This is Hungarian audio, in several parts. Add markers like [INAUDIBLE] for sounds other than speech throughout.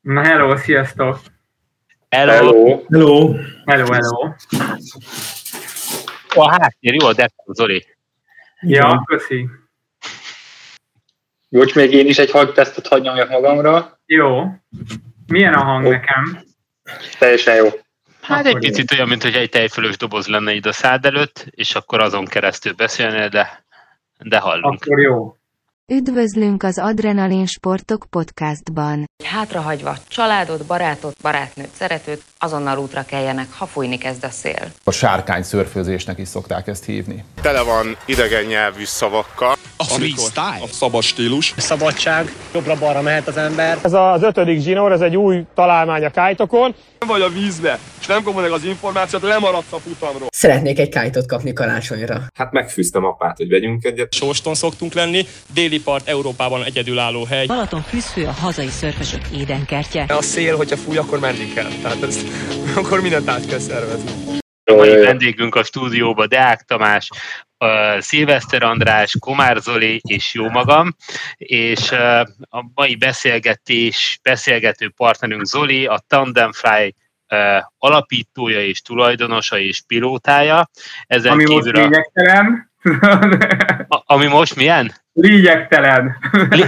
Na hello, sziasztok! Hello! Hello! Hello! Hello! A háttér jó, de Zoli. Ja, köszi. Bocs, még én is egy hangtesztet hagy nyomoljak magamra. Jó. Milyen a hang Ó. nekem? Teljesen jó. Hát egy Akkor jó. picit olyan, mint hogy egy tejfölös doboz lenne itt a szád előtt, és akkor azon keresztül beszélnél, de, de hallunk. Akkor jó. Üdvözlünk az Adrenalin Sportok podcastban. Hátrahagyva családot, barátot, barátnőt, szeretőt, azonnal útra keljenek, ha fújni kezd a szél. A sárkány szörfőzésnek is szokták ezt hívni. tele van idegen nyelvű szavakkal. A freestyle, a szabad stílus. szabadság, jobbra-balra mehet az ember. Ez az ötödik zsinór, ez egy új találmány a kájtokon. Vagy a vízbe, és nem kapod meg az információt, lemaradsz a futamról. Szeretnék egy kájtot kapni karácsonyra. Hát megfűztem apát, hogy vegyünk egyet. Sóston szoktunk lenni, déli part Európában egyedülálló hely. Balaton fűzfő a hazai szörfösök édenkertje. A szél, hogyha fúj, akkor menni kell. Tehát ezt, [LAUGHS] akkor mindent át kell szervezni. A mai vendégünk a stúdióba Deák Tamás, uh, Szilveszter András, Komár Zoli és jó magam, és uh, a mai beszélgetés, beszélgető partnerünk Zoli, a Tandem Fly uh, alapítója és tulajdonosa és pilótája. Ezen Ami most kívül lényegtelen. a, ami most milyen? Lényegtelen.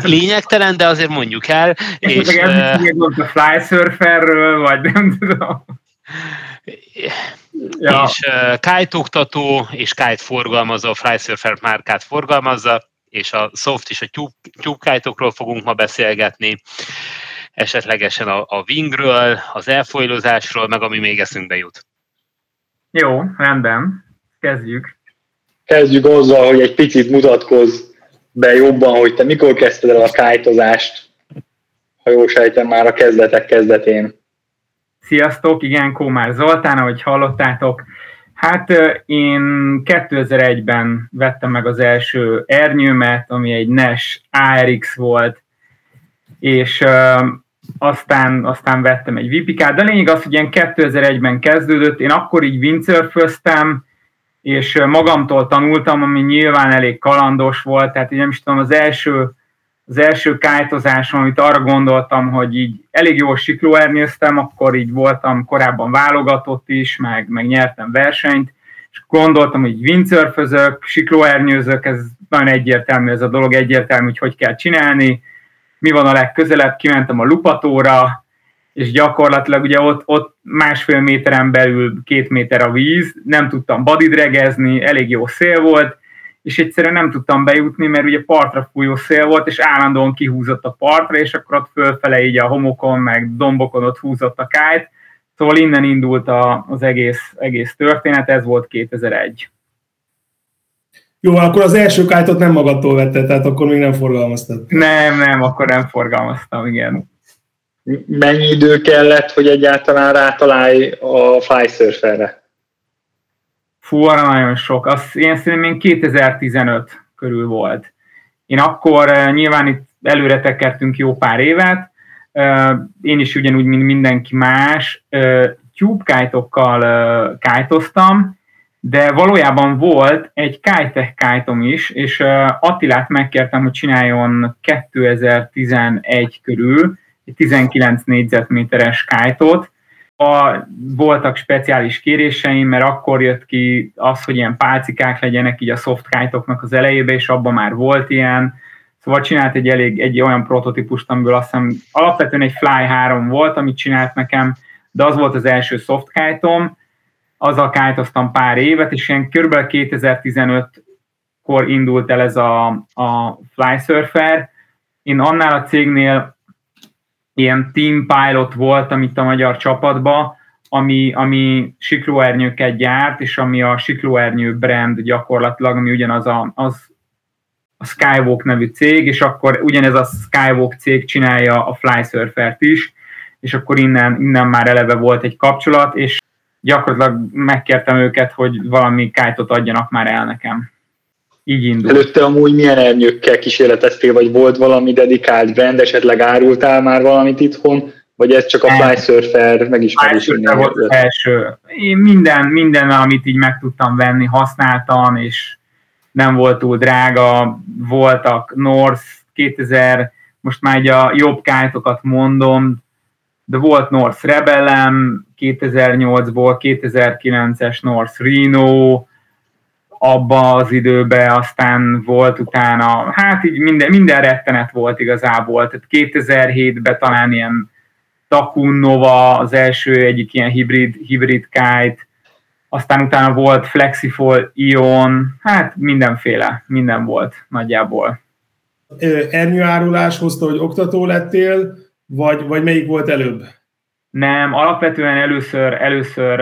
Lényegtelen, de azért mondjuk el. És És, uh, a fly surferről, vagy nem tudom. Ja, és uh, kite-oktató és kite forgalmazó, a Flysurfer márkát forgalmazza, és a soft és a tube, tube kite-okról fogunk ma beszélgetni, esetlegesen a, a wingről, az elfolyulozásról, meg ami még eszünkbe jut. jó, rendben. Kezdjük. Kezdjük azzal, hogy egy picit mutatkozz be jobban, hogy te mikor kezdted el a kájtozást, ha jól sejtem már a kezdetek kezdetén. Sziasztok, igen, Kómár Zoltán, ahogy hallottátok. Hát én 2001-ben vettem meg az első ernyőmet, ami egy NES ARX volt, és aztán, aztán vettem egy Vipikát, de lényeg az, hogy ilyen 2001-ben kezdődött, én akkor így windsurföztem, és magamtól tanultam, ami nyilván elég kalandos volt, tehát így nem is tudom, az első az első kájtozásom, amit arra gondoltam, hogy így elég jól siklóernyőztem, akkor így voltam korábban válogatott is, meg, meg nyertem versenyt, és gondoltam, hogy windsurfözök, siklóernyőzök, ez nagyon egyértelmű ez a dolog, egyértelmű, hogy hogy kell csinálni, mi van a legközelebb, kimentem a lupatóra, és gyakorlatilag ugye ott, ott másfél méteren belül két méter a víz, nem tudtam badidregezni, elég jó szél volt, és egyszerűen nem tudtam bejutni, mert ugye partra fújó szél volt, és állandóan kihúzott a partra, és akkor ott fölfele így a homokon, meg dombokon ott húzott a kájt. Szóval innen indult a, az egész, egész történet, ez volt 2001. Jó, akkor az első kájtot nem magadtól vette, tehát akkor még nem forgalmaztad. Nem, nem, akkor nem forgalmaztam, igen. Mennyi idő kellett, hogy egyáltalán rátalálj a flysurferre? Fú, arra nagyon sok. Azt én szerintem én 2015 körül volt. Én akkor eh, nyilván itt előre tekertünk jó pár évet, Eh, én is ugyanúgy, mint mindenki más, eh, tube kite-okkal kite-oztam, de valójában volt egy Kitech kite is, és Attilát megkértem, hogy csináljon 2011 körül egy 19 négyzetméteres kite-ot, a, voltak speciális kéréseim, mert akkor jött ki az, hogy ilyen pálcikák legyenek így a soft kite-oknak az elejébe, és abban már volt ilyen. Szóval csinált egy elég egy olyan prototípust, amiből azt hiszem alapvetően egy Fly 3 volt, amit csinált nekem, de az volt az első soft kite-om, azzal kite pár évet, és ilyen kb. 2015-kor indult el ez a, a Fly Surfer. Én annál a cégnél ilyen team pilot voltam itt a magyar csapatba, ami, ami siklóernyőket gyárt, és ami a siklóernyő brand gyakorlatilag, ami ugyanaz a, az, a Skywalk nevű cég, és akkor ugyanez a Skywalk cég csinálja a Flysurfert is, és akkor innen, innen már eleve volt egy kapcsolat, és gyakorlatilag megkértem őket, hogy valami kite adjanak már el nekem. Így indult. Előtte amúgy milyen ernyőkkel kísérleteztél, vagy volt valami dedikált brand, esetleg árultál már valamit itthon, vagy ez csak a. Flysurfer Flysurfer volt az első. Én minden, minden, amit így meg tudtam venni, használtam, és nem volt túl drága. Voltak North 2000, most már így a jobb kite mondom, de volt North Rebellem 2008-ból, 2009-es North Reno, abba az időben, aztán volt utána, hát így minden, minden rettenet volt igazából, tehát 2007-ben talán ilyen Takun Nova, az első egyik ilyen hibrid, hibrid kite, aztán utána volt Flexifol, Ion, hát mindenféle, minden volt nagyjából. Ernyőárulás hozta, hogy oktató lettél, vagy, vagy melyik volt előbb? Nem, alapvetően először, először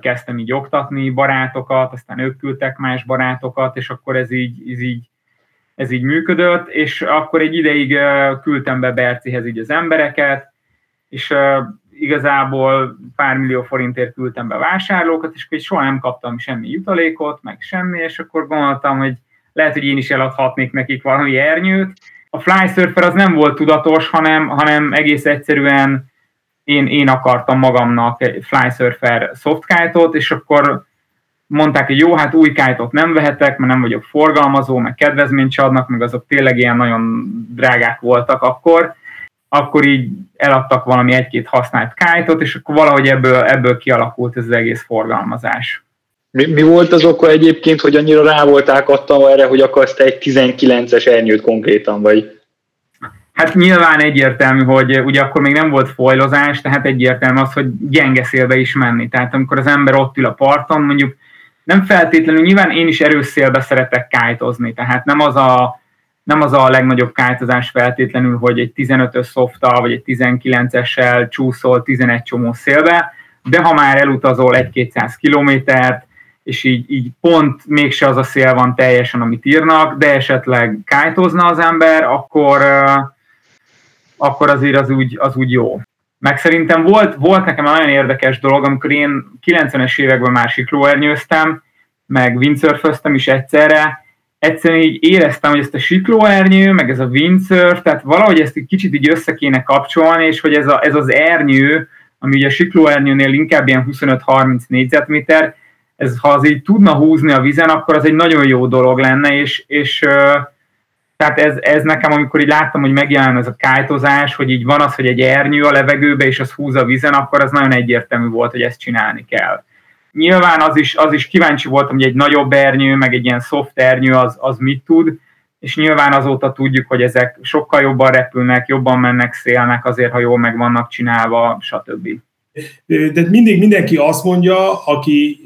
kezdtem így oktatni barátokat, aztán ők küldtek más barátokat, és akkor ez így, ez így, ez így működött, és akkor egy ideig küldtem be Bercihez így az embereket, és igazából pár millió forintért küldtem be vásárlókat, és akkor soha nem kaptam semmi jutalékot, meg semmi, és akkor gondoltam, hogy lehet, hogy én is eladhatnék nekik valami ernyőt. A Fly Surfer az nem volt tudatos, hanem, hanem egész egyszerűen én, én akartam magamnak egy Fly Surfer softkite és akkor mondták, hogy jó, hát új kite nem vehetek, mert nem vagyok forgalmazó, meg kedvezményt se adnak, meg azok tényleg ilyen nagyon drágák voltak akkor, akkor így eladtak valami egy-két használt kite és akkor valahogy ebből, ebből kialakult ez az egész forgalmazás. Mi, mi volt az oka egyébként, hogy annyira rá voltál kattam erre, hogy akarsz te egy 19-es ernyőt konkrétan, vagy Hát nyilván egyértelmű, hogy ugye akkor még nem volt folylozás, tehát egyértelmű az, hogy gyenge szélbe is menni. Tehát amikor az ember ott ül a parton, mondjuk nem feltétlenül, nyilván én is erős szélbe szeretek kájtozni, tehát nem az a, nem az a legnagyobb kájtozás feltétlenül, hogy egy 15-ös szoftal vagy egy 19-essel csúszol 11 csomó szélbe, de ha már elutazol 1-200 kilométert, és így, így pont mégse az a szél van teljesen, amit írnak, de esetleg kájtozna az ember, akkor, akkor azért az úgy, az úgy jó. Meg szerintem volt, volt nekem nagyon érdekes dolog, amikor én 90-es években már siklóernyőztem, meg windsurföztem is egyszerre, egyszerűen így éreztem, hogy ezt a siklóernyő, meg ez a windsurf, tehát valahogy ezt egy kicsit így össze kéne kapcsolni, és hogy ez, a, ez az ernyő, ami ugye a siklóernyőnél inkább ilyen 25-30 négyzetméter, ez, ha az így tudna húzni a vizen, akkor az egy nagyon jó dolog lenne, és, és tehát ez, ez nekem, amikor így láttam, hogy megjelen ez a kájtozás, hogy így van az, hogy egy ernyő a levegőbe, és az húz a vizen, akkor az nagyon egyértelmű volt, hogy ezt csinálni kell. Nyilván az is, az is kíváncsi voltam, hogy egy nagyobb ernyő, meg egy ilyen soft ernyő az, az mit tud, és nyilván azóta tudjuk, hogy ezek sokkal jobban repülnek, jobban mennek, szélnek azért, ha jól meg vannak csinálva, stb. De mindig mindenki azt mondja, aki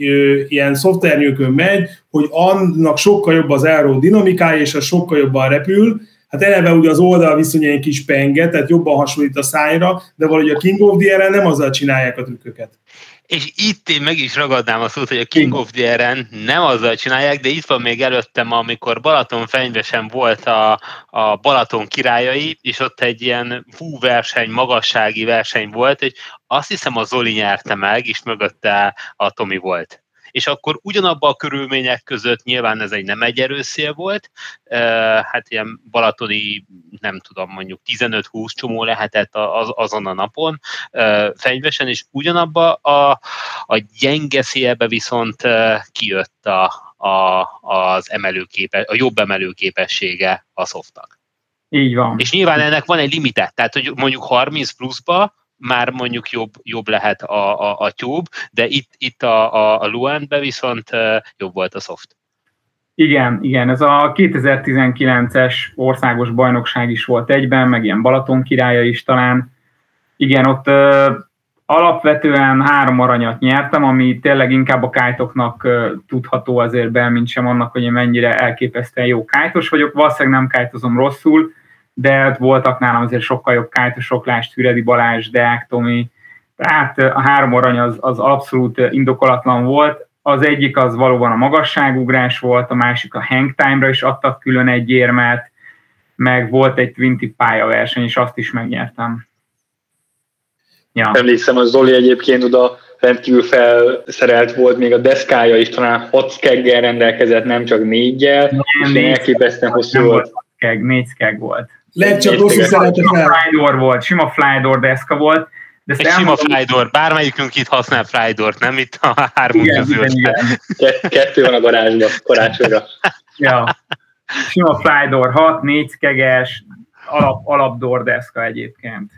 ilyen szoftvernyőkön megy, hogy annak sokkal jobb az aerodinamikája, és az sokkal jobban repül, Hát eleve ugye az oldal viszonyai egy kis penge, tehát jobban hasonlít a szájra, de valahogy a King of the nem azzal csinálják a trükköket. És itt én meg is ragadnám a szót, hogy a King of the Air-en nem azzal csinálják, de itt van még előttem, amikor Balaton fenyvesen volt a, a Balaton királyai, és ott egy ilyen hú verseny, magassági verseny volt, hogy azt hiszem a Zoli nyerte meg, és mögötte a Tomi volt és akkor ugyanabban a körülmények között nyilván ez egy nem egy erőszél volt, hát ilyen balatoni, nem tudom, mondjuk 15-20 csomó lehetett az, azon a napon fenyvesen, és ugyanabba a, a gyenge szélbe viszont kijött a, a, az emelőképe, a jobb emelőképessége a szoftnak. Így van. És nyilván ennek van egy limitet, tehát hogy mondjuk 30 pluszba már mondjuk jobb, jobb lehet a, a, a Tube, de itt, itt a, a, a Luan-be viszont jobb volt a soft. Igen, igen, ez a 2019-es országos bajnokság is volt egyben, meg ilyen Balaton királya is talán. Igen, ott ö, alapvetően három aranyat nyertem, ami tényleg inkább a kájtoknak ö, tudható azért be, mint sem annak, hogy én mennyire elképesztően jó kájtos vagyok. Valószínűleg nem kájtozom rosszul, de voltak nálam azért sokkal jobb kájtosok, lást Füredi Balázs, Deák Tomi, tehát a három arany az, az abszolút indokolatlan volt. Az egyik az valóban a magasságugrás volt, a másik a hang time-ra is adtak külön egy érmet, meg volt egy Twinty pályaverseny, és azt is megnyertem. Ja. Emlékszem, a Zoli egyébként oda rendkívül felszerelt volt, még a deszkája is talán hat skeggel rendelkezett, nem csak négyel, nem, és elképesztően hosszú volt. Skeg, négy skeg volt. Lehet csak rosszul szeretett el. Flydor volt, sima Flydor deszka volt. De Egy sima Flydor, bármelyikünk itt használ Flydort, nem itt a három igen, közül. Igen, igen. Kettő van a garázsban karácsonyra. ja. Sima Flydor 6, 4 skeges, alap, alap deszka egyébként.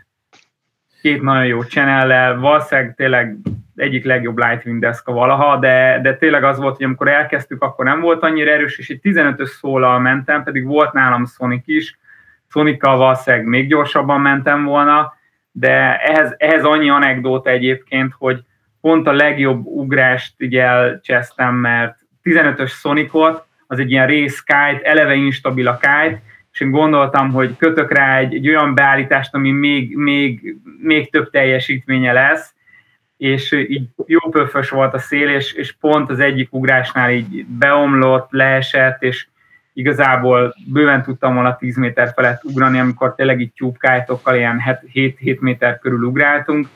két nagyon jó channel valószínűleg tényleg egyik legjobb Lightwing deszka valaha, de, de tényleg az volt, hogy amikor elkezdtük, akkor nem volt annyira erős, és egy 15-ös szólal mentem, pedig volt nálam Sonic is, Sonical valószínűleg még gyorsabban mentem volna, de ehhez, ehhez annyi anekdóta egyébként, hogy pont a legjobb ugrást így elcsesztem, mert 15-ös Sonicot, az egy ilyen race kite, eleve instabil a kite, és én gondoltam, hogy kötök rá egy, egy olyan beállítást, ami még, még, még több teljesítménye lesz, és így jó pöfös volt a szél, és, és pont az egyik ugrásnál így beomlott, leesett, és igazából bőven tudtam volna 10 méter felett ugrani, amikor tényleg így tyúbkájtokkal ilyen 7-7 méter körül ugráltunk,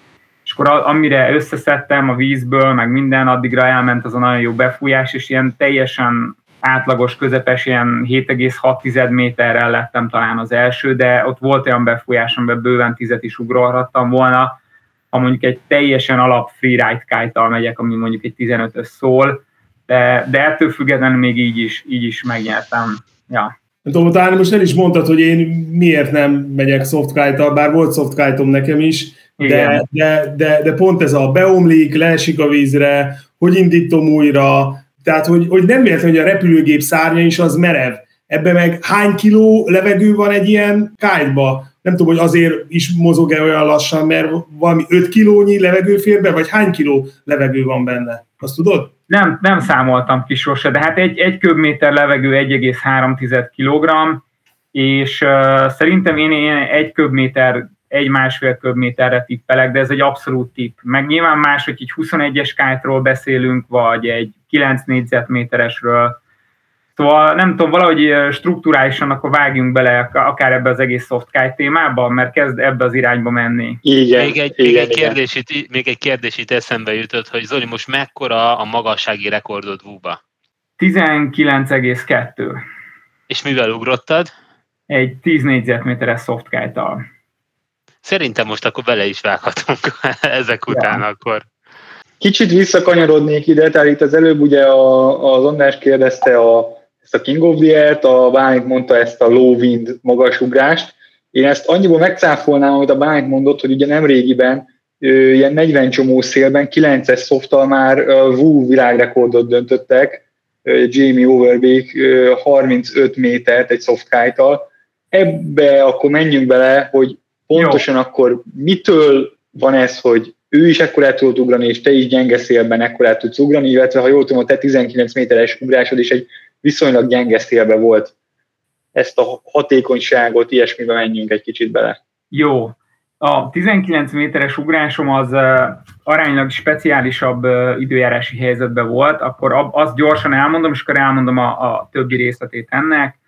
és akkor amire összeszedtem a vízből, meg minden, addigra elment az a nagyon jó befújás, és ilyen teljesen átlagos, közepes, ilyen 7,6 méterrel lettem talán az első, de ott volt olyan befújás, amiben bőven tizet is ugrolhattam volna, ha mondjuk egy teljesen alap freeride kite megyek, ami mondjuk egy 15-ös szól, de, de ettől függetlenül még így is, így is megnyertem. Ja. Tudom, talán most el is mondtad, hogy én miért nem megyek softkite bár volt softkite nekem is, de, de, de, de, pont ez a beomlik, leesik a vízre, hogy indítom újra, tehát hogy, hogy nem értem, hogy a repülőgép szárnya is az merev. Ebben meg hány kiló levegő van egy ilyen kite Nem tudom, hogy azért is mozog-e olyan lassan, mert valami 5 kilónyi levegő fér be, vagy hány kiló levegő van benne? Azt tudod? Nem, nem számoltam ki sose, de hát egy, egy köbméter levegő 1,3 kg, és uh, szerintem én, én egy köbméter egy másfél köbméterre tippelek, de ez egy abszolút tipp. Meg nyilván más, hogy egy 21-es kájtról beszélünk, vagy egy 9 négyzetméteresről. Szóval nem tudom, valahogy strukturálisan akkor vágjunk bele akár ebbe az egész softkite témába, mert kezd ebbe az irányba menni. Igen, még egy, igen, még, egy kérdés itt, még egy kérdés itt eszembe jutott, hogy Zoli, most mekkora a magassági rekordod Vuba? 19,2. És mivel ugrottad? Egy 10 négyzetméteres softkite-tal. Szerintem most akkor bele is vághatunk [LAUGHS] ezek után ja. akkor. Kicsit visszakanyarodnék ide, tehát itt az előbb ugye a, az András kérdezte a, ezt a King of the Air-t, a Bálint mondta ezt a low wind magasugrást. Én ezt annyiból megcáfolnám, amit a Bálint mondott, hogy ugye nem régiben ilyen 40 csomó szélben 9-es szoftal már VU világrekordot döntöttek, Jamie Overbeek 35 métert egy softkite Ebbe akkor menjünk bele, hogy pontosan Jó. akkor mitől van ez, hogy ő is ekkor el tudott ugrani, és te is gyenge szélben ekkor el tudsz ugrani, illetve ha jól tudom, a te 19 méteres ugrásod is egy viszonylag gyenge szélbe volt. Ezt a hatékonyságot, ilyesmibe menjünk egy kicsit bele. Jó. A 19 méteres ugrásom az aránylag speciálisabb időjárási helyzetben volt, akkor azt gyorsan elmondom, és akkor elmondom a, a többi részletét ennek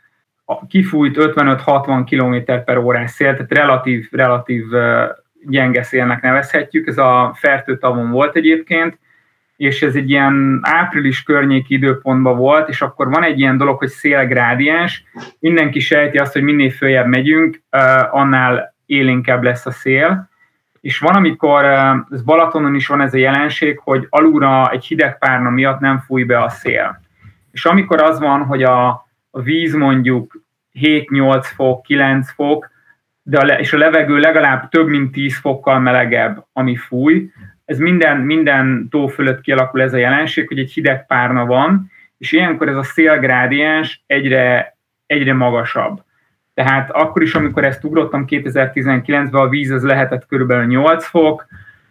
kifújt 55-60 km per órás szél, tehát relatív, relatív gyenge szélnek nevezhetjük. Ez a fertőtavon volt egyébként, és ez egy ilyen április környéki időpontban volt, és akkor van egy ilyen dolog, hogy szélgrádiens, mindenki sejti azt, hogy minél följebb megyünk, annál élénkebb lesz a szél, és van, amikor, ez Balatonon is van ez a jelenség, hogy alulra egy hideg párna miatt nem fúj be a szél. És amikor az van, hogy a, a víz mondjuk 7-8 fok, 9 fok, de a és a levegő legalább több mint 10 fokkal melegebb, ami fúj. Ez minden, minden tó fölött kialakul ez a jelenség, hogy egy hideg párna van, és ilyenkor ez a szélgrádiens egyre, egyre magasabb. Tehát akkor is, amikor ezt ugrottam 2019-ben, a víz az lehetett körülbelül 8 fok,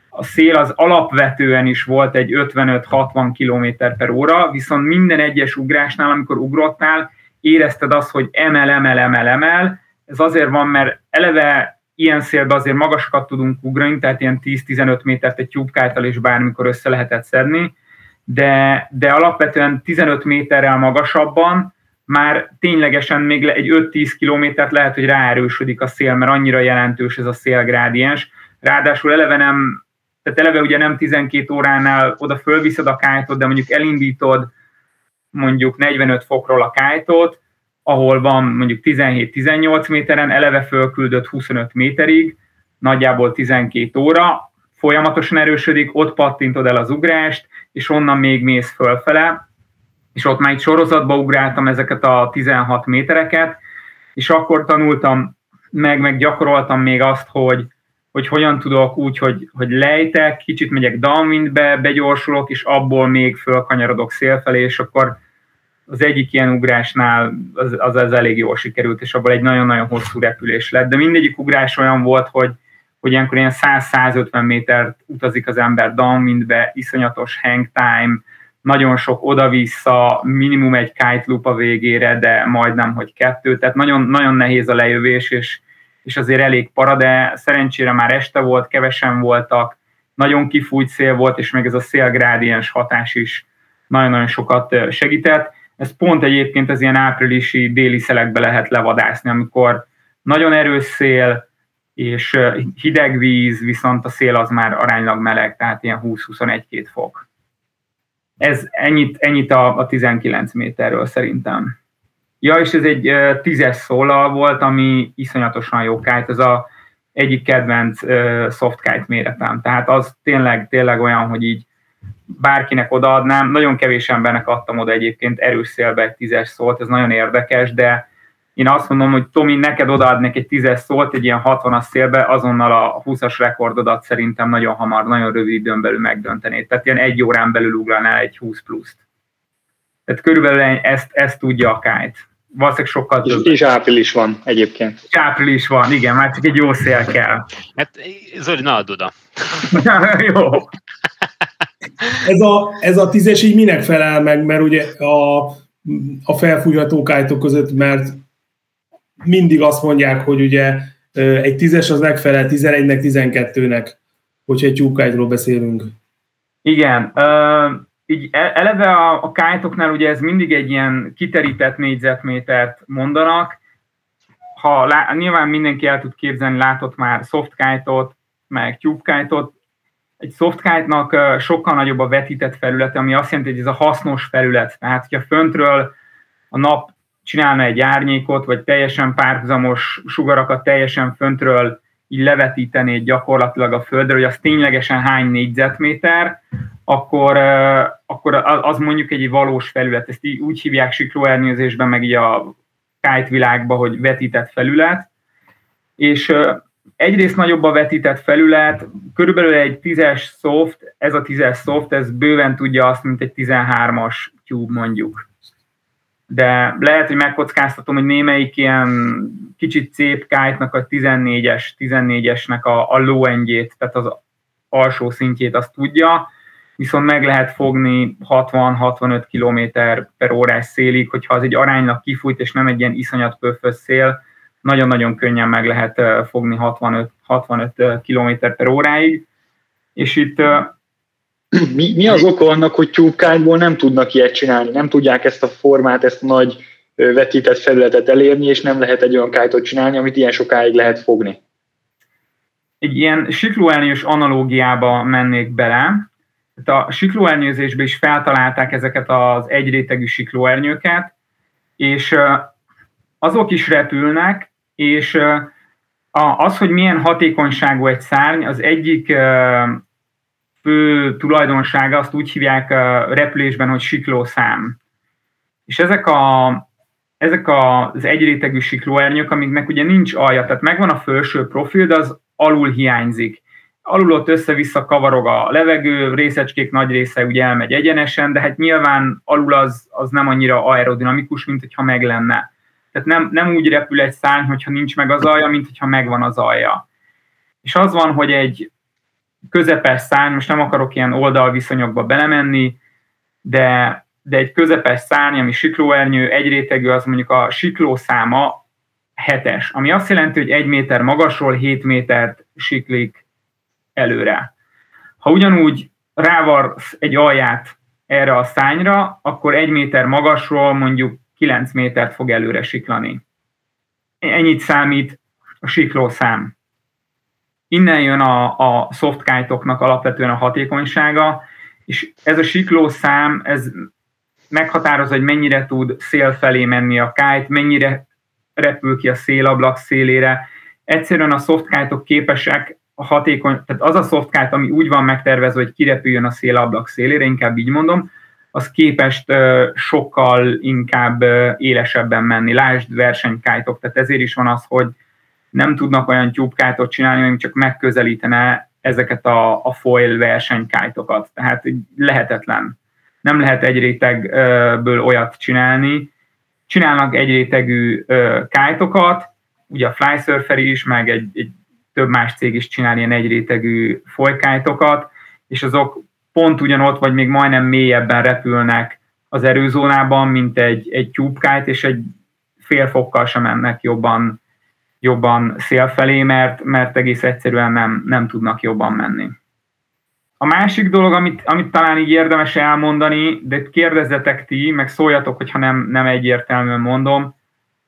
a szél az alapvetően is volt egy 55-60 km per óra, viszont minden egyes ugrásnál, amikor ugrottál, érezted azt, hogy emel, emel, emel, emel. Ez azért van, mert eleve ilyen szélbe azért magasokat tudunk ugrani, tehát ilyen 10-15 métert egy tyúbkáltal és bármikor össze lehetett szedni, de, de alapvetően 15 méterrel magasabban már ténylegesen még egy 5-10 kilométert lehet, hogy ráerősödik a szél, mert annyira jelentős ez a szélgrádiens. Ráadásul eleve nem, tehát eleve ugye nem 12 óránál oda fölviszed a kájtot, de mondjuk elindítod mondjuk 45 fokról a kájtot, ahol van mondjuk 17-18 méteren, eleve fölküldött 25 méterig, nagyjából 12 óra, folyamatosan erősödik, ott pattintod el az ugrást, és onnan még mész fölfele, és ott már egy sorozatba ugráltam ezeket a 16 métereket, és akkor tanultam meg, meg gyakoroltam még azt, hogy, hogy hogyan tudok úgy, hogy, hogy lejtek, kicsit megyek downwindbe, begyorsulok, és abból még fölkanyarodok szélfelé, és akkor az egyik ilyen ugrásnál az, az, az elég jól sikerült, és abból egy nagyon-nagyon hosszú repülés lett, de mindegyik ugrás olyan volt, hogy, hogy ilyenkor ilyen 100-150 métert utazik az ember downwindbe, iszonyatos hang time, nagyon sok oda-vissza, minimum egy kite loop a végére, de majdnem, hogy kettő, tehát nagyon, nagyon nehéz a lejövés, és, és azért elég para, de szerencsére már este volt, kevesen voltak, nagyon kifújt szél volt, és még ez a szélgrádiens hatás is nagyon-nagyon sokat segített. Ez pont egyébként az ilyen áprilisi déli szelekbe lehet levadászni, amikor nagyon erős szél, és hideg víz, viszont a szél az már aránylag meleg, tehát ilyen 20-21-2 fok. Ez ennyit, ennyit a, a 19 méterről szerintem. Ja, és ez egy tízes szólal volt, ami iszonyatosan jó kite, ez a egyik kedvenc soft kite méretem. Tehát az tényleg, tényleg olyan, hogy így bárkinek odaadnám. Nagyon kevés embernek adtam oda egyébként erős szélbe egy tízes szólt, ez nagyon érdekes, de én azt mondom, hogy Tomi, neked odaadnék egy tízes szólt, egy ilyen 60-as szélbe, azonnal a 20-as rekordodat szerintem nagyon hamar, nagyon rövid időn belül megdöntenéd. Tehát ilyen egy órán belül ugranál egy 20 pluszt. Tehát körülbelül ezt, ezt tudja a kite. Valószínűleg sokkal több. És április van egyébként. És április van, igen, már csak egy jó szél kell. Hát Zoli, na add oda. [LAUGHS] jó. Ez a, ez a tízes így minek felel meg, mert ugye a, a felfújható kájtok között, mert mindig azt mondják, hogy ugye egy tízes az megfelel 11-nek, 12-nek, hogyha egy tyúkájtról beszélünk. Igen, uh, így e, eleve a, a kájtoknál ugye ez mindig egy ilyen kiterített négyzetmétert mondanak, ha lá, nyilván mindenki el tud képzelni, látott már soft kite-ot, meg tube egy soft kite-nak sokkal nagyobb a vetített felülete, ami azt jelenti, hogy ez a hasznos felület. Tehát, hogyha föntről a nap csinálna egy árnyékot, vagy teljesen párhuzamos sugarakat teljesen föntről így levetítené gyakorlatilag a földre, hogy az ténylegesen hány négyzetméter, akkor, akkor az mondjuk egy valós felület. Ezt így úgy hívják siklóernyőzésben, meg így a kite világban, hogy vetített felület. És egyrészt nagyobb a vetített felület, körülbelül egy 10-es soft, ez a 10-es soft, ez bőven tudja azt, mint egy 13-as cube mondjuk. De lehet, hogy megkockáztatom, hogy némelyik ilyen kicsit szép kite a 14-es, 14-esnek a, a low endjét, tehát az alsó szintjét azt tudja, viszont meg lehet fogni 60-65 km per órás szélig, hogyha az egy aránylag kifújt, és nem egy ilyen iszonyat pöffös szél, nagyon-nagyon könnyen meg lehet fogni 65, 65 km per óráig. És itt mi, mi az oka annak, hogy tyúkányból nem tudnak ilyet csinálni, nem tudják ezt a formát, ezt a nagy vetített felületet elérni, és nem lehet egy olyan kájtot csinálni, amit ilyen sokáig lehet fogni? Egy ilyen siklóernyős analógiába mennék bele. A siklóernyőzésben is feltalálták ezeket az egyrétegű siklóernyőket, és azok is repülnek, és az, hogy milyen hatékonyságú egy szárny, az egyik fő tulajdonsága, azt úgy hívják repülésben, hogy siklószám. És ezek, a, ezek az egyrétegű siklóernyők, amiknek ugye nincs alja, tehát megvan a felső profil, de az alul hiányzik. Alul ott össze-vissza kavarog a levegő, részecskék nagy része ugye elmegy egyenesen, de hát nyilván alul az, az nem annyira aerodinamikus, mint hogyha meg lenne. Tehát nem, nem úgy repül egy szárny, hogyha nincs meg az alja, mint hogyha megvan az alja. És az van, hogy egy közepes szárny, most nem akarok ilyen oldalviszonyokba belemenni, de, de egy közepes szárny, ami siklóernyő, egy rétegű, az mondjuk a sikló száma hetes, ami azt jelenti, hogy egy méter magasról 7 métert siklik előre. Ha ugyanúgy rávarsz egy alját erre a szányra, akkor egy méter magasról mondjuk 9 métert fog előre siklani. Ennyit számít a sikló szám. Innen jön a, a softkite-oknak alapvetően a hatékonysága, és ez a sikló szám, ez meghatározza, hogy mennyire tud szél felé menni a kite, mennyire repül ki a szélablak szélére. Egyszerűen a softkite-ok képesek a hatékony, tehát az a softkite, ami úgy van megtervezve, hogy kirepüljön a szélablak szélére, inkább így mondom, az képest sokkal inkább élesebben menni. Lásd versenykite-ok, tehát ezért is van az, hogy nem tudnak olyan tyúbkájtot csinálni, ami csak megközelítene ezeket a, a foil versenykájtokat. Tehát lehetetlen. Nem lehet egy rétegből olyat csinálni. Csinálnak egy rétegű kájtokat, ugye a Flysurfer is, meg egy, egy több más cég is csinál ilyen egy rétegű folykájtokat, és azok pont ugyanott, vagy még majdnem mélyebben repülnek az erőzónában, mint egy, egy tyúbkájt, és egy fél fokkal sem mennek jobban, jobban szél felé, mert, mert egész egyszerűen nem, nem tudnak jobban menni. A másik dolog, amit, amit talán így érdemes elmondani, de kérdezzetek ti, meg szóljatok, hogyha nem, nem egyértelműen mondom,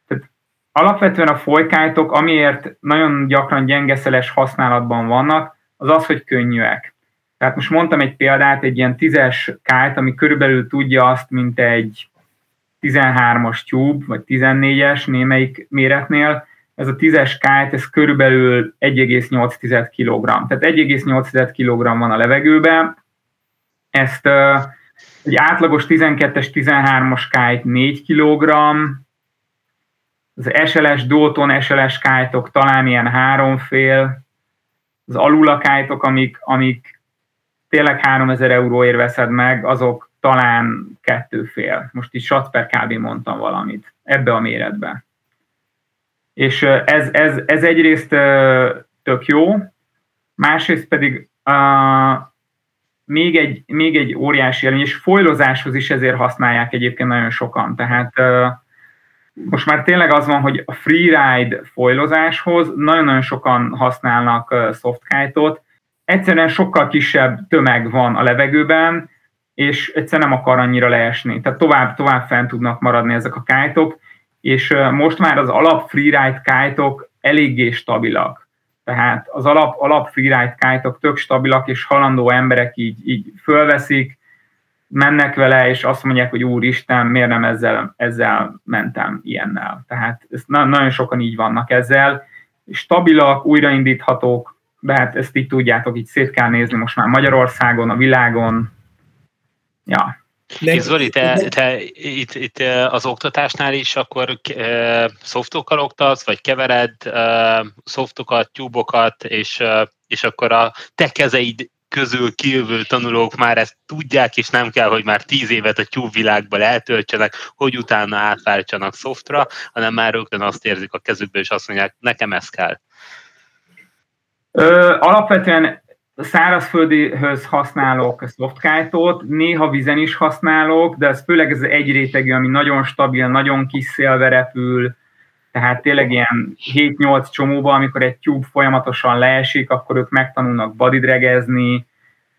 tehát alapvetően a folykájtok, amiért nagyon gyakran gyengeszeles használatban vannak, az az, hogy könnyűek. Tehát most mondtam egy példát, egy ilyen tízes kájt, ami körülbelül tudja azt, mint egy 13-as tube, vagy 14-es némelyik méretnél, ez a 10-es kájt, ez körülbelül 1,8 kg. Tehát 1,8 kg van a levegőben. Ezt egy átlagos 12-es, 13-as kájt 4 kg, az SLS Dalton SLS kájtok talán ilyen három fél, az alulakájtok, amik, amik tényleg 3000 euróért veszed meg, azok talán kettő fél. Most itt sat per kb. mondtam valamit ebbe a méretbe. És ez, ez, ez egyrészt tök jó, másrészt pedig uh, még, egy, még egy óriási előny, és folylozáshoz is ezért használják egyébként nagyon sokan. Tehát uh, most már tényleg az van, hogy a freeride folylozáshoz nagyon-nagyon sokan használnak uh, softkite-ot, egyszerűen sokkal kisebb tömeg van a levegőben, és egyszerűen nem akar annyira leesni. Tehát tovább, tovább fent tudnak maradni ezek a kájtok, és most már az alap freeride kájtok eléggé stabilak. Tehát az alap, alap freeride kájtok tök stabilak, és halandó emberek így, így fölveszik, mennek vele, és azt mondják, hogy úristen, miért nem ezzel, ezzel mentem ilyennel. Tehát ez nagyon sokan így vannak ezzel. Stabilak, újraindíthatók, de hát ezt így tudjátok, így szét kell nézni most már Magyarországon, a világon. Ja. És Zoli, te, te itt, itt az oktatásnál is akkor e, szoftokkal oktatsz, vagy kevered e, szoftokat, tyúbokat, és, e, és akkor a te kezeid közül kijövő tanulók már ezt tudják, és nem kell, hogy már tíz évet a tyúb világban eltöltsenek, hogy utána átváltsanak szoftra, hanem már rögtön azt érzik a kezükből, és azt mondják, nekem ez kell. Ö, alapvetően szárazföldihöz használok softkite néha vizen is használok, de ez főleg ez egy rétegű, ami nagyon stabil, nagyon kis szélve repül, tehát tényleg ilyen 7-8 csomóban, amikor egy tube folyamatosan leesik, akkor ők megtanulnak bodydregezni.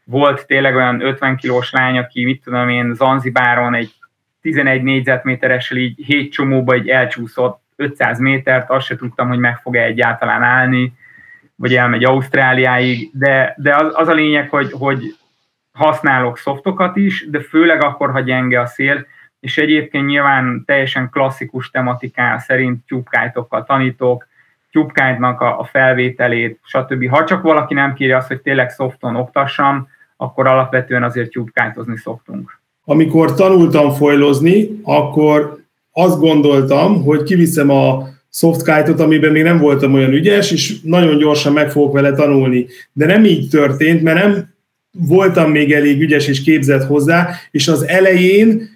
Volt tényleg olyan 50 kilós lány, aki, mit tudom én, Zanzibáron egy 11 négyzetméteressel így 7 csomóba egy elcsúszott 500 métert, azt se tudtam, hogy meg fog-e egyáltalán állni vagy elmegy Ausztráliáig, de, de az, az a lényeg, hogy, hogy használok szoftokat is, de főleg akkor, ha gyenge a szél, és egyébként nyilván teljesen klasszikus tematiká szerint tyúbkájtokkal tanítok, tyúbkájtnak a, a felvételét, stb. Ha csak valaki nem kéri azt, hogy tényleg szofton oktassam, akkor alapvetően azért tyúbkájtozni szoktunk. Amikor tanultam folylozni, akkor azt gondoltam, hogy kiviszem a softkite amiben még nem voltam olyan ügyes, és nagyon gyorsan meg fogok vele tanulni. De nem így történt, mert nem voltam még elég ügyes és képzett hozzá, és az elején,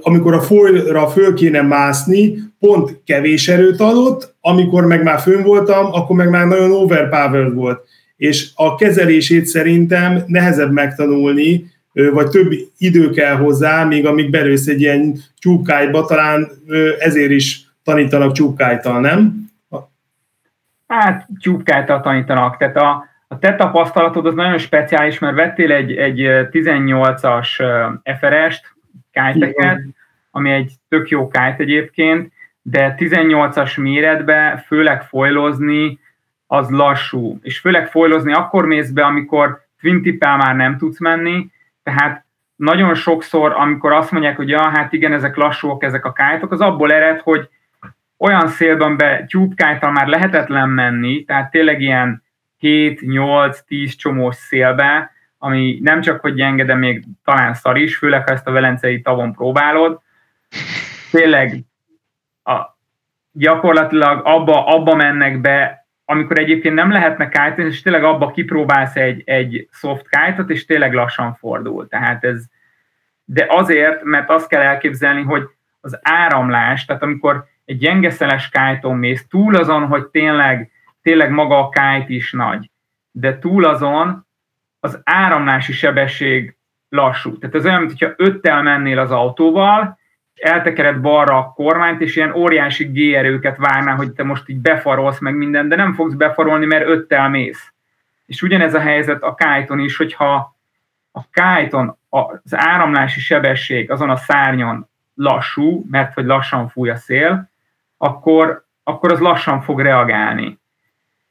amikor a folyra föl kéne mászni, pont kevés erőt adott, amikor meg már fönn voltam, akkor meg már nagyon overpowered volt. És a kezelését szerintem nehezebb megtanulni, vagy több idő kell hozzá, még amíg belősz egy ilyen tyúkájba, talán ezért is tanítanak csúpkájtal, nem? Hát csúpkájtal tanítanak, tehát a, a te tapasztalatod az nagyon speciális, mert vettél egy, egy 18-as FRS-t, kájteket, ami egy tök jó kájt egyébként, de 18-as méretbe főleg folylozni az lassú, és főleg folylozni akkor mész be, amikor twin már nem tudsz menni, tehát nagyon sokszor, amikor azt mondják, hogy ja, hát igen, ezek lassúak, ezek a kájtok, az abból ered, hogy olyan szélben be tyúbkájtal már lehetetlen menni, tehát tényleg ilyen 7-8-10 csomós szélbe, ami nem csak hogy gyenge, de még talán szar is, főleg ha ezt a velencei tavon próbálod. Tényleg a gyakorlatilag abba, abba mennek be, amikor egyébként nem lehetne kite és tényleg abba kipróbálsz egy, egy soft kite és tényleg lassan fordul. Tehát ez, de azért, mert azt kell elképzelni, hogy az áramlás, tehát amikor egy gyengeszeles kite mész, túl azon, hogy tényleg, tényleg maga a kite is nagy, de túl azon az áramlási sebesség lassú. Tehát ez olyan, mintha öttel mennél az autóval, eltekered balra a kormányt, és ilyen óriási G-erőket várná, hogy te most így befarolsz meg minden, de nem fogsz befarolni, mert öttel mész. És ugyanez a helyzet a kájton is, hogyha a kájton az áramlási sebesség azon a szárnyon lassú, mert hogy lassan fúj a szél, akkor, akkor az lassan fog reagálni.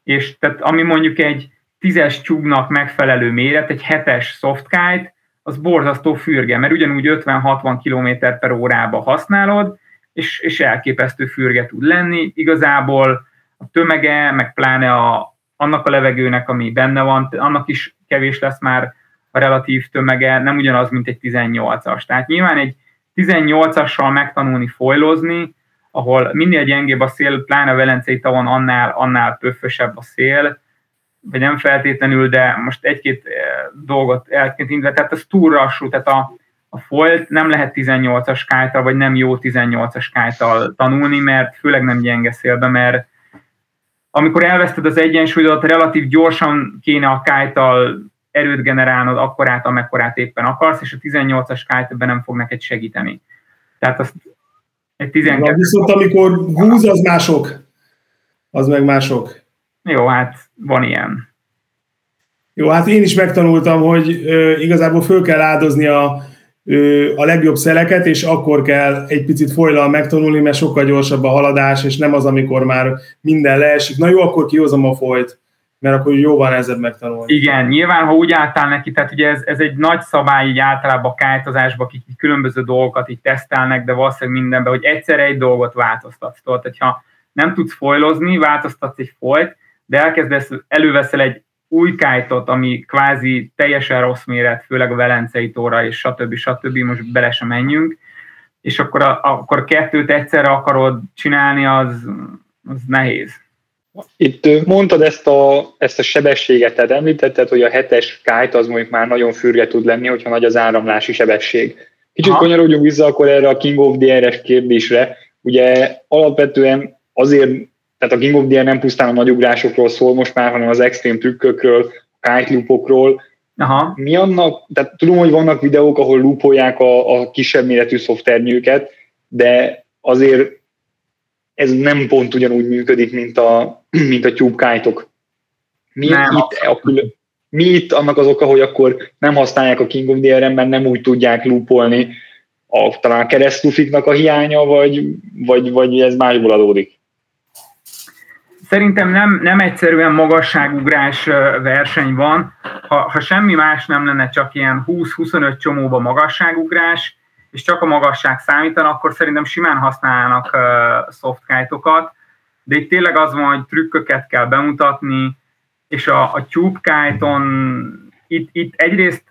És tehát ami mondjuk egy tízes tyúknak megfelelő méret, egy hetes softkite, az borzasztó fürge, mert ugyanúgy 50-60 km per órába használod, és, és elképesztő fürge tud lenni. Igazából a tömege, meg pláne a, annak a levegőnek, ami benne van, annak is kevés lesz már a relatív tömege, nem ugyanaz, mint egy 18-as. Tehát nyilván egy 18-assal megtanulni folylozni, ahol minél gyengébb a szél, pláne a Velencei tavon annál, annál pöffösebb a szél, vagy nem feltétlenül, de most egy-két eh, dolgot eltekintve, tehát az túl lassú, tehát a, a folt nem lehet 18-as kájtal, vagy nem jó 18-as kájtal tanulni, mert főleg nem gyenge szélbe, mert amikor elveszted az egyensúlyot, relatív gyorsan kéne a kájtal erőt generálnod akkorát, amekkorát éppen akarsz, és a 18-as kájt ebben nem fog neked segíteni. Tehát azt egy 12... Viszont amikor húz, az mások. Az meg mások. Jó, hát van ilyen. Jó, hát én is megtanultam, hogy ö, igazából föl kell áldozni a, ö, a legjobb szeleket, és akkor kell egy picit folylal megtanulni, mert sokkal gyorsabb a haladás, és nem az, amikor már minden leesik. Na jó, akkor kihozom a folyt, mert akkor jóval nehezebb megtanulni. Igen, nyilván, ha úgy álltál neki, tehát ugye ez, ez egy nagy szabály így általában a kájtozásban, akik különböző dolgokat így tesztelnek, de valószínűleg mindenben, hogy egyszer egy dolgot változtatsz. Tehát, hogyha nem tudsz folylozni, változtatsz egy folyt, de elkezdesz, előveszel egy új kájtot, ami kvázi teljesen rossz méret, főleg a Velencei tóra, és stb. stb. most bele sem menjünk, és akkor, a, akkor kettőt egyszerre akarod csinálni, az, az nehéz. Itt mondtad ezt a, ezt a sebességet, tehát említetted, hogy a hetes kájt az mondjuk már nagyon fürge tud lenni, hogyha nagy az áramlási sebesség. Kicsit kanyarodjunk vissza akkor erre a King of Air-es kérdésre. Ugye alapvetően azért tehát a King of the nem pusztán a nagy ugrásokról szól most már, hanem az extrém trükkökről, kite loopokról. Aha. Mi annak, tehát tudom, hogy vannak videók, ahol loopolják a, a kisebb méretű szoftvernyőket, de azért ez nem pont ugyanúgy működik, mint a, [CLEARS THROAT] mint a kite-ok. Mi, nem, itt, a külön, mi itt annak az oka, hogy akkor nem használják a King of mert nem úgy tudják loopolni a, talán keresztlufiknak a hiánya, vagy, vagy, vagy ez másból adódik? Szerintem nem, nem egyszerűen magasságugrás verseny van. Ha, ha semmi más nem lenne, csak ilyen 20-25 csomóba magasságugrás, és csak a magasság számítana, akkor szerintem simán használnak uh, softkite-okat, de itt tényleg az van, hogy trükköket kell bemutatni, és a, a tube kite-on itt, itt egyrészt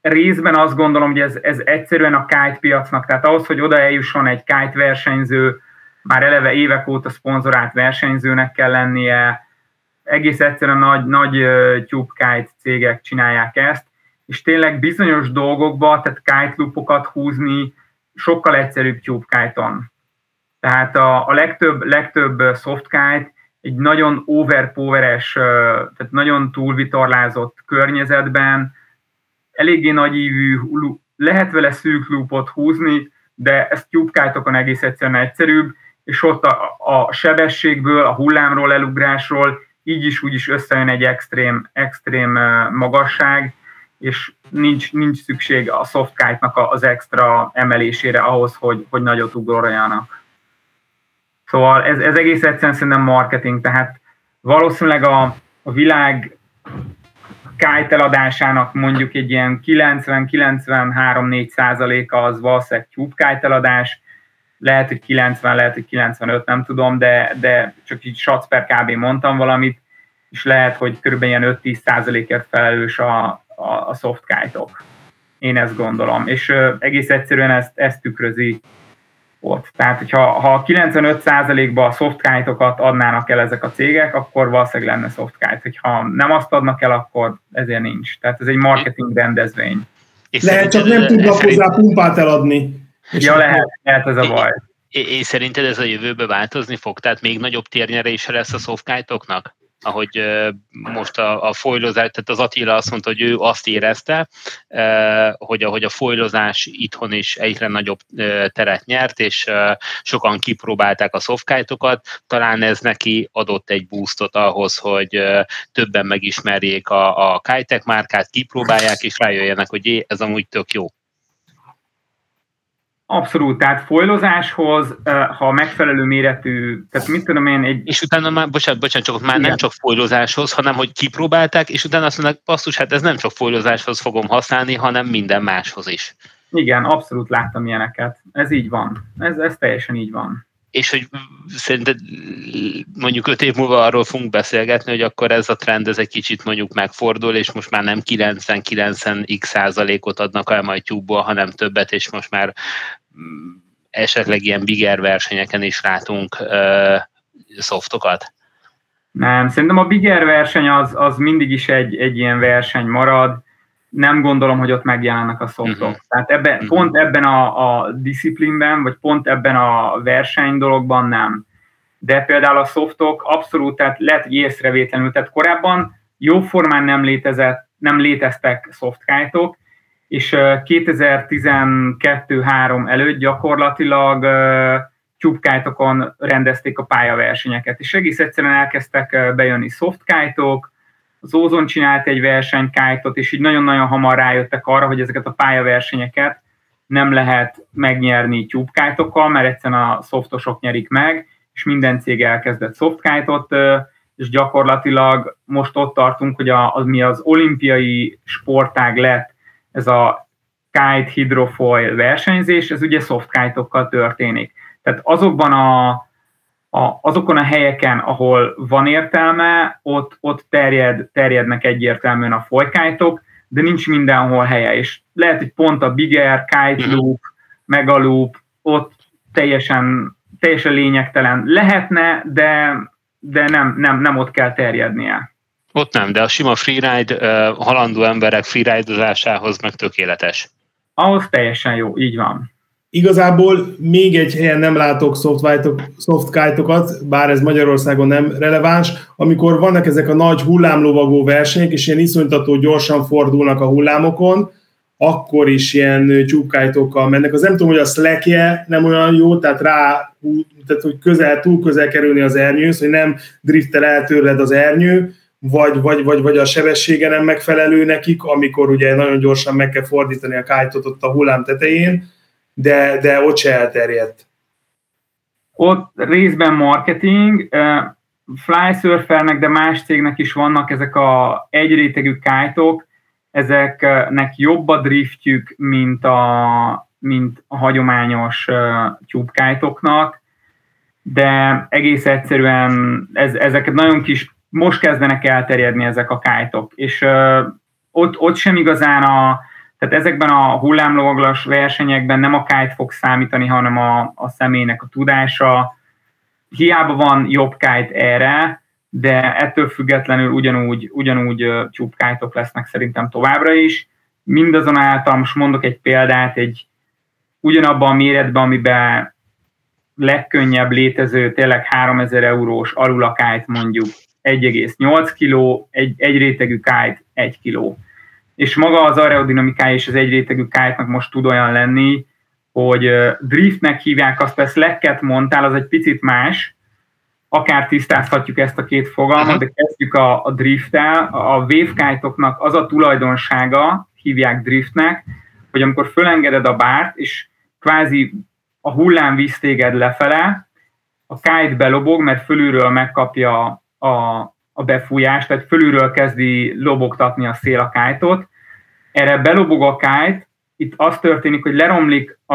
részben azt gondolom, hogy ez, ez egyszerűen a kite piacnak, tehát ahhoz, hogy oda eljusson egy kite versenyző, már eleve évek óta szponzorált versenyzőnek kell lennie, egész egyszerűen nagy, nagy tube kite cégek csinálják ezt, és tényleg bizonyos dolgokba, tehát kite loopokat húzni sokkal egyszerűbb tube kite-on. Tehát a, a legtöbb, legtöbb soft kite egy nagyon overpoweres, tehát nagyon túlvitorlázott környezetben, eléggé nagyívű, lehet vele szűk loopot húzni, de ez tube kite-okon egész egyszerűen egyszerűbb, és ott a, a sebességből, a hullámról, elugrásról így is úgy is összejön egy extrém, extrém magasság, és nincs, nincs szükség a softkite-nak az extra emelésére ahhoz, hogy, hogy nagyot ugorjanak. Szóval ez, ez egész egyszerűen szerintem marketing, tehát valószínűleg a, a világ kite mondjuk egy ilyen 90-93-4 százaléka az valószínűleg tube kite lehet, hogy 90, lehet, hogy 95, nem tudom, de, de csak így shots per kb. mondtam valamit, és lehet, hogy kb. ilyen 5-10 százalékért felelős a, a, a soft kite -ok. Én ezt gondolom, és ö, egész egyszerűen ezt, ezt tükrözi ott. Tehát, hogyha ha 95%-ba a softkite-okat adnának el ezek a cégek, akkor valószínűleg lenne softkite. Hogyha nem azt adnak el, akkor ezért nincs. Tehát ez egy marketing rendezvény. És lehet, csak nem tudnak hozzá pumpát eladni. Ja, lehet, lehet ez a baj. És szerinted ez a jövőbe változni fog? Tehát még nagyobb térnyerése lesz a softkite-oknak? Ahogy most a, a folylozás, tehát az Attila azt mondta, hogy ő azt érezte, hogy ahogy a folylozás itthon is egyre nagyobb teret nyert, és sokan kipróbálták a softkite-okat, talán ez neki adott egy boostot ahhoz, hogy többen megismerjék a, a Kitek márkát, kipróbálják, és rájöjjenek, hogy ez amúgy tök jó. Abszolút, tehát folylozáshoz, ha megfelelő méretű, tehát mit tudom én, egy... És utána már, bocsánat, bocsánat, csak már Igen. nem csak folylozáshoz, hanem hogy kipróbálták, és utána azt mondják, basszus, hát ez nem csak folylozáshoz fogom használni, hanem minden máshoz is. Igen, abszolút láttam ilyeneket. Ez így van. Ez, ez teljesen így van. És hogy szerinted mondjuk öt év múlva arról fogunk beszélgetni, hogy akkor ez a trend ez egy kicsit mondjuk megfordul, és most már nem 90-90 x százalékot adnak el majd tyúkból, hanem többet, és most már esetleg ilyen bigger versenyeken is látunk uh, szoftokat? Nem, szerintem a bigger verseny az, az mindig is egy, egy ilyen verseny marad. Nem gondolom, hogy ott megjelennek a szoftok. Uh-huh. Tehát ebben, uh-huh. pont ebben a, a disziplinben, vagy pont ebben a verseny dologban nem. De például a szoftok abszolút, tehát lehet, hogy észrevétlenül, tehát korábban jóformán nem létezett, nem léteztek softkite-ok, és 2012-3 előtt gyakorlatilag tyúbkájtokon rendezték a pályaversenyeket, és egész egyszerűen elkezdtek bejönni softkite-ok, az Ózon csinált egy versenykite és így nagyon-nagyon hamar rájöttek arra, hogy ezeket a pályaversenyeket nem lehet megnyerni tyúbkájtokkal, mert egyszerűen a softosok nyerik meg, és minden cég elkezdett softkite és gyakorlatilag most ott tartunk, hogy a, az, mi az olimpiai sportág lett ez a kite hydrofoil versenyzés, ez ugye kite történik. Tehát azokban a, a, azokon a helyeken, ahol van értelme, ott, ott terjed, terjednek egyértelműen a folykájtok, de nincs mindenhol helye, és lehet, hogy pont a bigger, kite mhm. loop, megaloop, ott teljesen, teljesen lényegtelen lehetne, de, de nem, nem, nem ott kell terjednie. Ott nem, de a sima freeride uh, halandó emberek freeridozásához meg tökéletes. Ahhoz teljesen jó, így van. Igazából még egy helyen nem látok softkite-okat, bár ez Magyarországon nem releváns, amikor vannak ezek a nagy hullámlovagó versenyek, és ilyen iszonytató gyorsan fordulnak a hullámokon, akkor is ilyen csúpkájtokkal mennek. Az nem tudom, hogy a slackje nem olyan jó, tehát rá, tehát hogy közel, túl közel kerülni az ernyőhöz, hogy nem driftel el az ernyő, vagy, vagy, vagy, vagy a sebessége nem megfelelő nekik, amikor ugye nagyon gyorsan meg kell fordítani a kite ott a hullám tetején, de, de ott se elterjedt. Ott részben marketing, flysurfernek, de más cégnek is vannak ezek a egyrétegű kite ezeknek jobb a driftjük, mint a, mint a hagyományos tube de egész egyszerűen ez, ezeket nagyon kis most kezdenek elterjedni ezek a kájtok, és ott, ott sem igazán a, tehát ezekben a hullámlovaglas versenyekben nem a kájt fog számítani, hanem a, a személynek a tudása. Hiába van jobb kájt erre, de ettől függetlenül ugyanúgy, ugyanúgy tyúbkájtok lesznek szerintem továbbra is. Mindazonáltal most mondok egy példát, egy ugyanabban a méretben, amiben legkönnyebb létező, tényleg 3000 eurós alulakájt mondjuk 1,8 kg, egy, egy rétegű kájt 1 kg. És maga az aerodinamikája és az egy rétegű kájtnak most tud olyan lenni, hogy driftnek hívják, azt persze lekket mondtál, az egy picit más, akár tisztázhatjuk ezt a két fogalmat, de kezdjük a, a drifttel. A wavekite az a tulajdonsága, hívják driftnek, hogy amikor fölengeded a bárt, és kvázi a hullám visz téged lefele, a kite belobog, mert fölülről megkapja a, a befújás, tehát fölülről kezdi lobogtatni a szél a kájtot. Erre belobog a kájt, itt az történik, hogy leromlik a,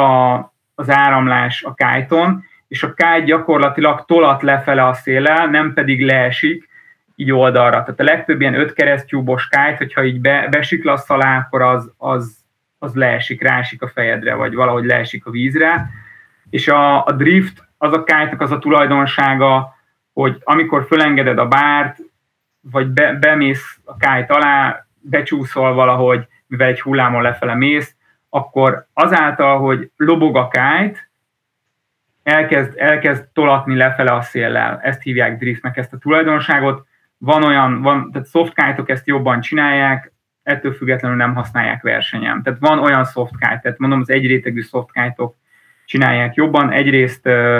az áramlás a kájton, és a kájt gyakorlatilag tolat lefele a széllel, nem pedig leesik, így oldalra. Tehát a legtöbb ilyen öt keresztjúbos kájt, hogyha így be, besiklasz alá, akkor az, az, az leesik, rásik a fejedre, vagy valahogy leesik a vízre. és a, a drift az a kite az a tulajdonsága, hogy amikor fölengeded a bárt, vagy be, bemész a kite alá, becsúszol valahogy, mivel egy hullámon lefele mész, akkor azáltal, hogy lobog a kite, elkezd, elkezd tolatni lefele a széllel. Ezt hívják driftnek, ezt a tulajdonságot. Van olyan, van, tehát soft kite-ok ezt jobban csinálják, ettől függetlenül nem használják versenyen. Tehát van olyan soft kite, tehát mondom, az egyrétegű soft kite-ok csinálják jobban. Egyrészt uh,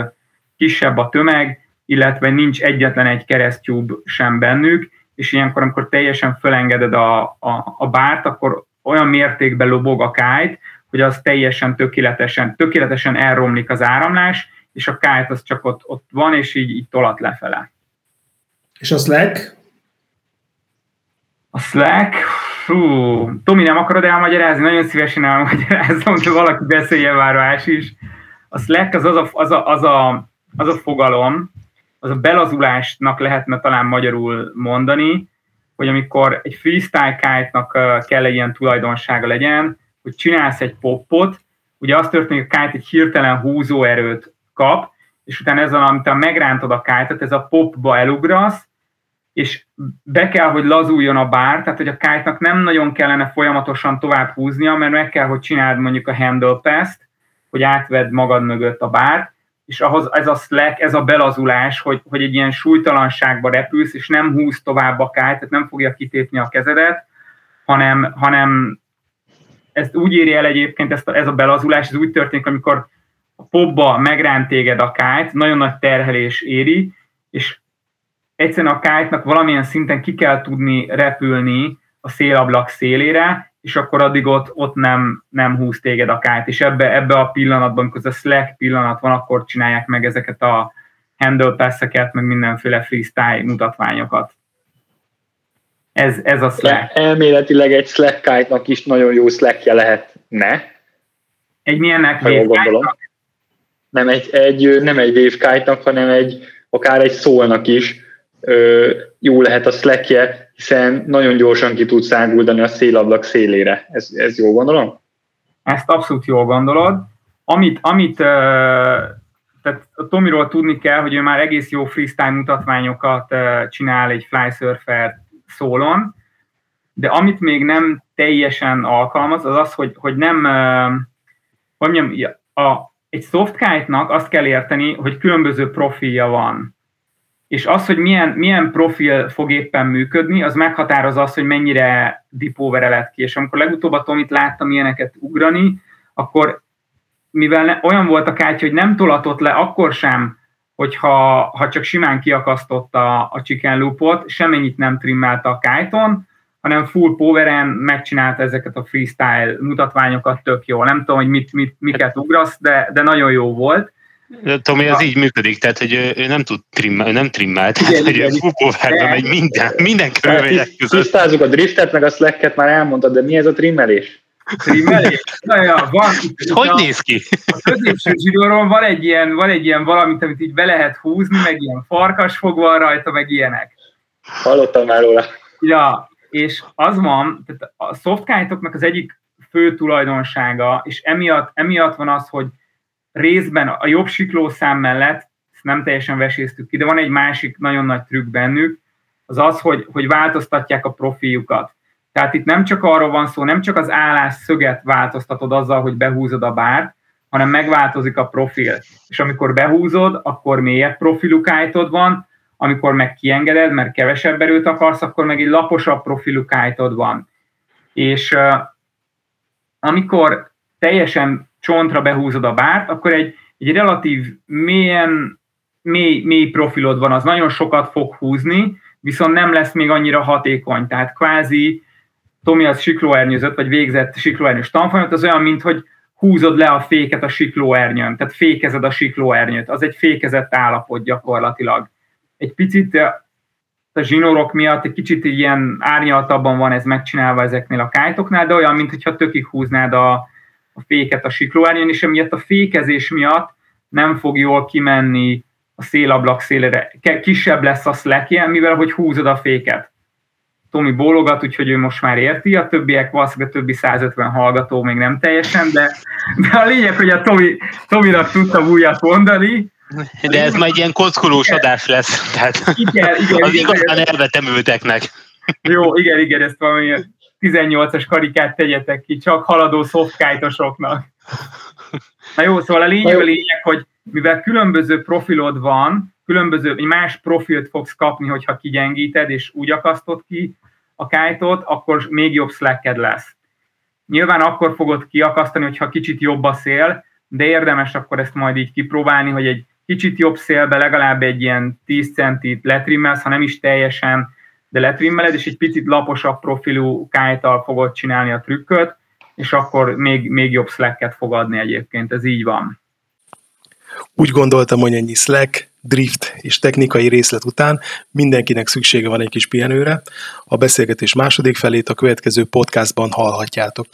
kisebb a tömeg, illetve nincs egyetlen egy keresztjúb sem bennük, és ilyenkor, amikor teljesen fölengeded a, a, a bárt, akkor olyan mértékben lobog a kájt, hogy az teljesen tökéletesen, tökéletesen elromlik az áramlás, és a kájt az csak ott, ott van, és így, így tolat lefele. És a Slack? A Slack? Fú, Tomi, nem akarod elmagyarázni? Nagyon szívesen elmagyarázom, de valaki beszélje már is. A Slack az az a, az a, az a, az a fogalom, az a belazulásnak lehetne talán magyarul mondani, hogy amikor egy freestyle kite-nak kell egy ilyen tulajdonsága legyen, hogy csinálsz egy poppot, ugye az történik, a kite egy hirtelen húzóerőt kap, és utána ezzel, amit megrántod a kite ez a popba elugrasz, és be kell, hogy lazuljon a bár, tehát hogy a kite nem nagyon kellene folyamatosan tovább húznia, mert meg kell, hogy csináld mondjuk a handle pass-t, hogy átvedd magad mögött a bárt, és ahhoz ez a slack, ez a belazulás, hogy, hogy egy ilyen súlytalanságba repülsz, és nem húz tovább a kájt, tehát nem fogja kitépni a kezedet, hanem, hanem ezt úgy éri el egyébként, ezt a, ez a belazulás, ez úgy történik, amikor a popba megránt téged a kájt, nagyon nagy terhelés éri, és egyszerűen a kájtnak valamilyen szinten ki kell tudni repülni a szélablak szélére, és akkor addig ott, ott nem, nem húz téged a kájt, és ebbe, ebbe a pillanatban, amikor a slack pillanat van, akkor csinálják meg ezeket a handle pass-eket, meg mindenféle freestyle mutatványokat. Ez, ez a slack. De elméletileg egy slack kite is nagyon jó slackje lehetne. Egy milyennek Nem egy, egy, nem egy wave kite hanem egy, akár egy szólnak is ö, jó lehet a slackje, hiszen nagyon gyorsan ki tud száguldani a szélablak szélére. Ez, ez jó gondolom? Ezt abszolút jól gondolod. Amit, amit tehát a Tomiról tudni kell, hogy ő már egész jó freestyle mutatványokat csinál egy flysurfer szólon, de amit még nem teljesen alkalmaz, az az, hogy, hogy nem, hogy mondjam, a, egy softkite-nak azt kell érteni, hogy különböző profilja van és az, hogy milyen, milyen profil fog éppen működni, az meghatároz azt, hogy mennyire dipóvere lett ki. És amikor legutóbb a Tomit láttam ilyeneket ugrani, akkor mivel ne, olyan volt a kártya, hogy nem tolatott le akkor sem, hogyha ha csak simán kiakasztotta a chicken loopot, semennyit nem trimmelte a kite hanem full poweren megcsinálta ezeket a freestyle mutatványokat tök jó. Nem tudom, hogy mit, mit, miket ugrasz, de, de nagyon jó volt Tomi, ez így működik, tehát hogy ő nem tud trimmel, nem trimmel, tehát igen, hogy igen, fúpóvárba megy minden, minden körülmények között. Tisztázzuk a driftet, meg a slacket már elmondtad, de mi ez a trimmelés? Trimmelés? Na ja, van. Hogy a, néz ki? A középső zsidóron van egy ilyen, van egy ilyen valamit, amit így be lehet húzni, meg ilyen farkas fog van rajta, meg ilyenek. Hallottam már róla. Ja, és az van, tehát a softkite az egyik fő tulajdonsága, és emiatt, emiatt van az, hogy részben a jobb siklószám mellett, ezt nem teljesen veséztük ki, de van egy másik nagyon nagy trükk bennük, az az, hogy, hogy változtatják a profiljukat. Tehát itt nem csak arról van szó, nem csak az állás szöget változtatod azzal, hogy behúzod a bárt, hanem megváltozik a profil. És amikor behúzod, akkor mélyebb profilú kájtod van, amikor meg kiengeded, mert kevesebb erőt akarsz, akkor meg egy laposabb profilú kájtod van. És uh, amikor teljesen csontra behúzod a bárt, akkor egy, egy relatív mélyen, mély, mély profilod van, az nagyon sokat fog húzni, viszont nem lesz még annyira hatékony. Tehát kvázi Tomi az siklóernyőzött, vagy végzett siklóernyős tanfolyamot, az olyan, mint hogy húzod le a féket a siklóernyőn, tehát fékezed a siklóernyőt, az egy fékezett állapot gyakorlatilag. Egy picit a zsinórok miatt egy kicsit ilyen árnyaltabban van ez megcsinálva ezeknél a kájtoknál, de olyan, mintha tökig húznád a, a féket a siklóárnyon, és emiatt a fékezés miatt nem fog jól kimenni a szélablak szélére. Kisebb lesz a slackje, mivel hogy húzod a féket. Tomi bólogat, úgyhogy ő most már érti, a többiek valószínűleg a többi 150 hallgató még nem teljesen, de, de a lényeg, hogy a Tomi, Tominak tudtam újat mondani. De ez majd ilyen kockolós adás lesz, tehát igen, igen, az igen, igazán elvetemülteknek. Jó, igen, igen, ezt valami 18-as karikát tegyetek ki, csak haladó szoftkájtosoknak. Na jó, szóval a lényeg, a lényeg, hogy mivel különböző profilod van, különböző, más profilt fogsz kapni, hogyha kigyengíted, és úgy akasztod ki a kájtot, akkor még jobb slacked lesz. Nyilván akkor fogod kiakasztani, hogyha kicsit jobb a szél, de érdemes akkor ezt majd így kipróbálni, hogy egy kicsit jobb szélbe legalább egy ilyen 10 centit letrimmelsz, ha nem is teljesen, de letrimmeled, és egy picit laposabb profilú kájtal fogod csinálni a trükköt, és akkor még, még jobb slacket fog adni egyébként, ez így van. Úgy gondoltam, hogy ennyi slack, drift és technikai részlet után mindenkinek szüksége van egy kis pihenőre. A beszélgetés második felét a következő podcastban hallhatjátok.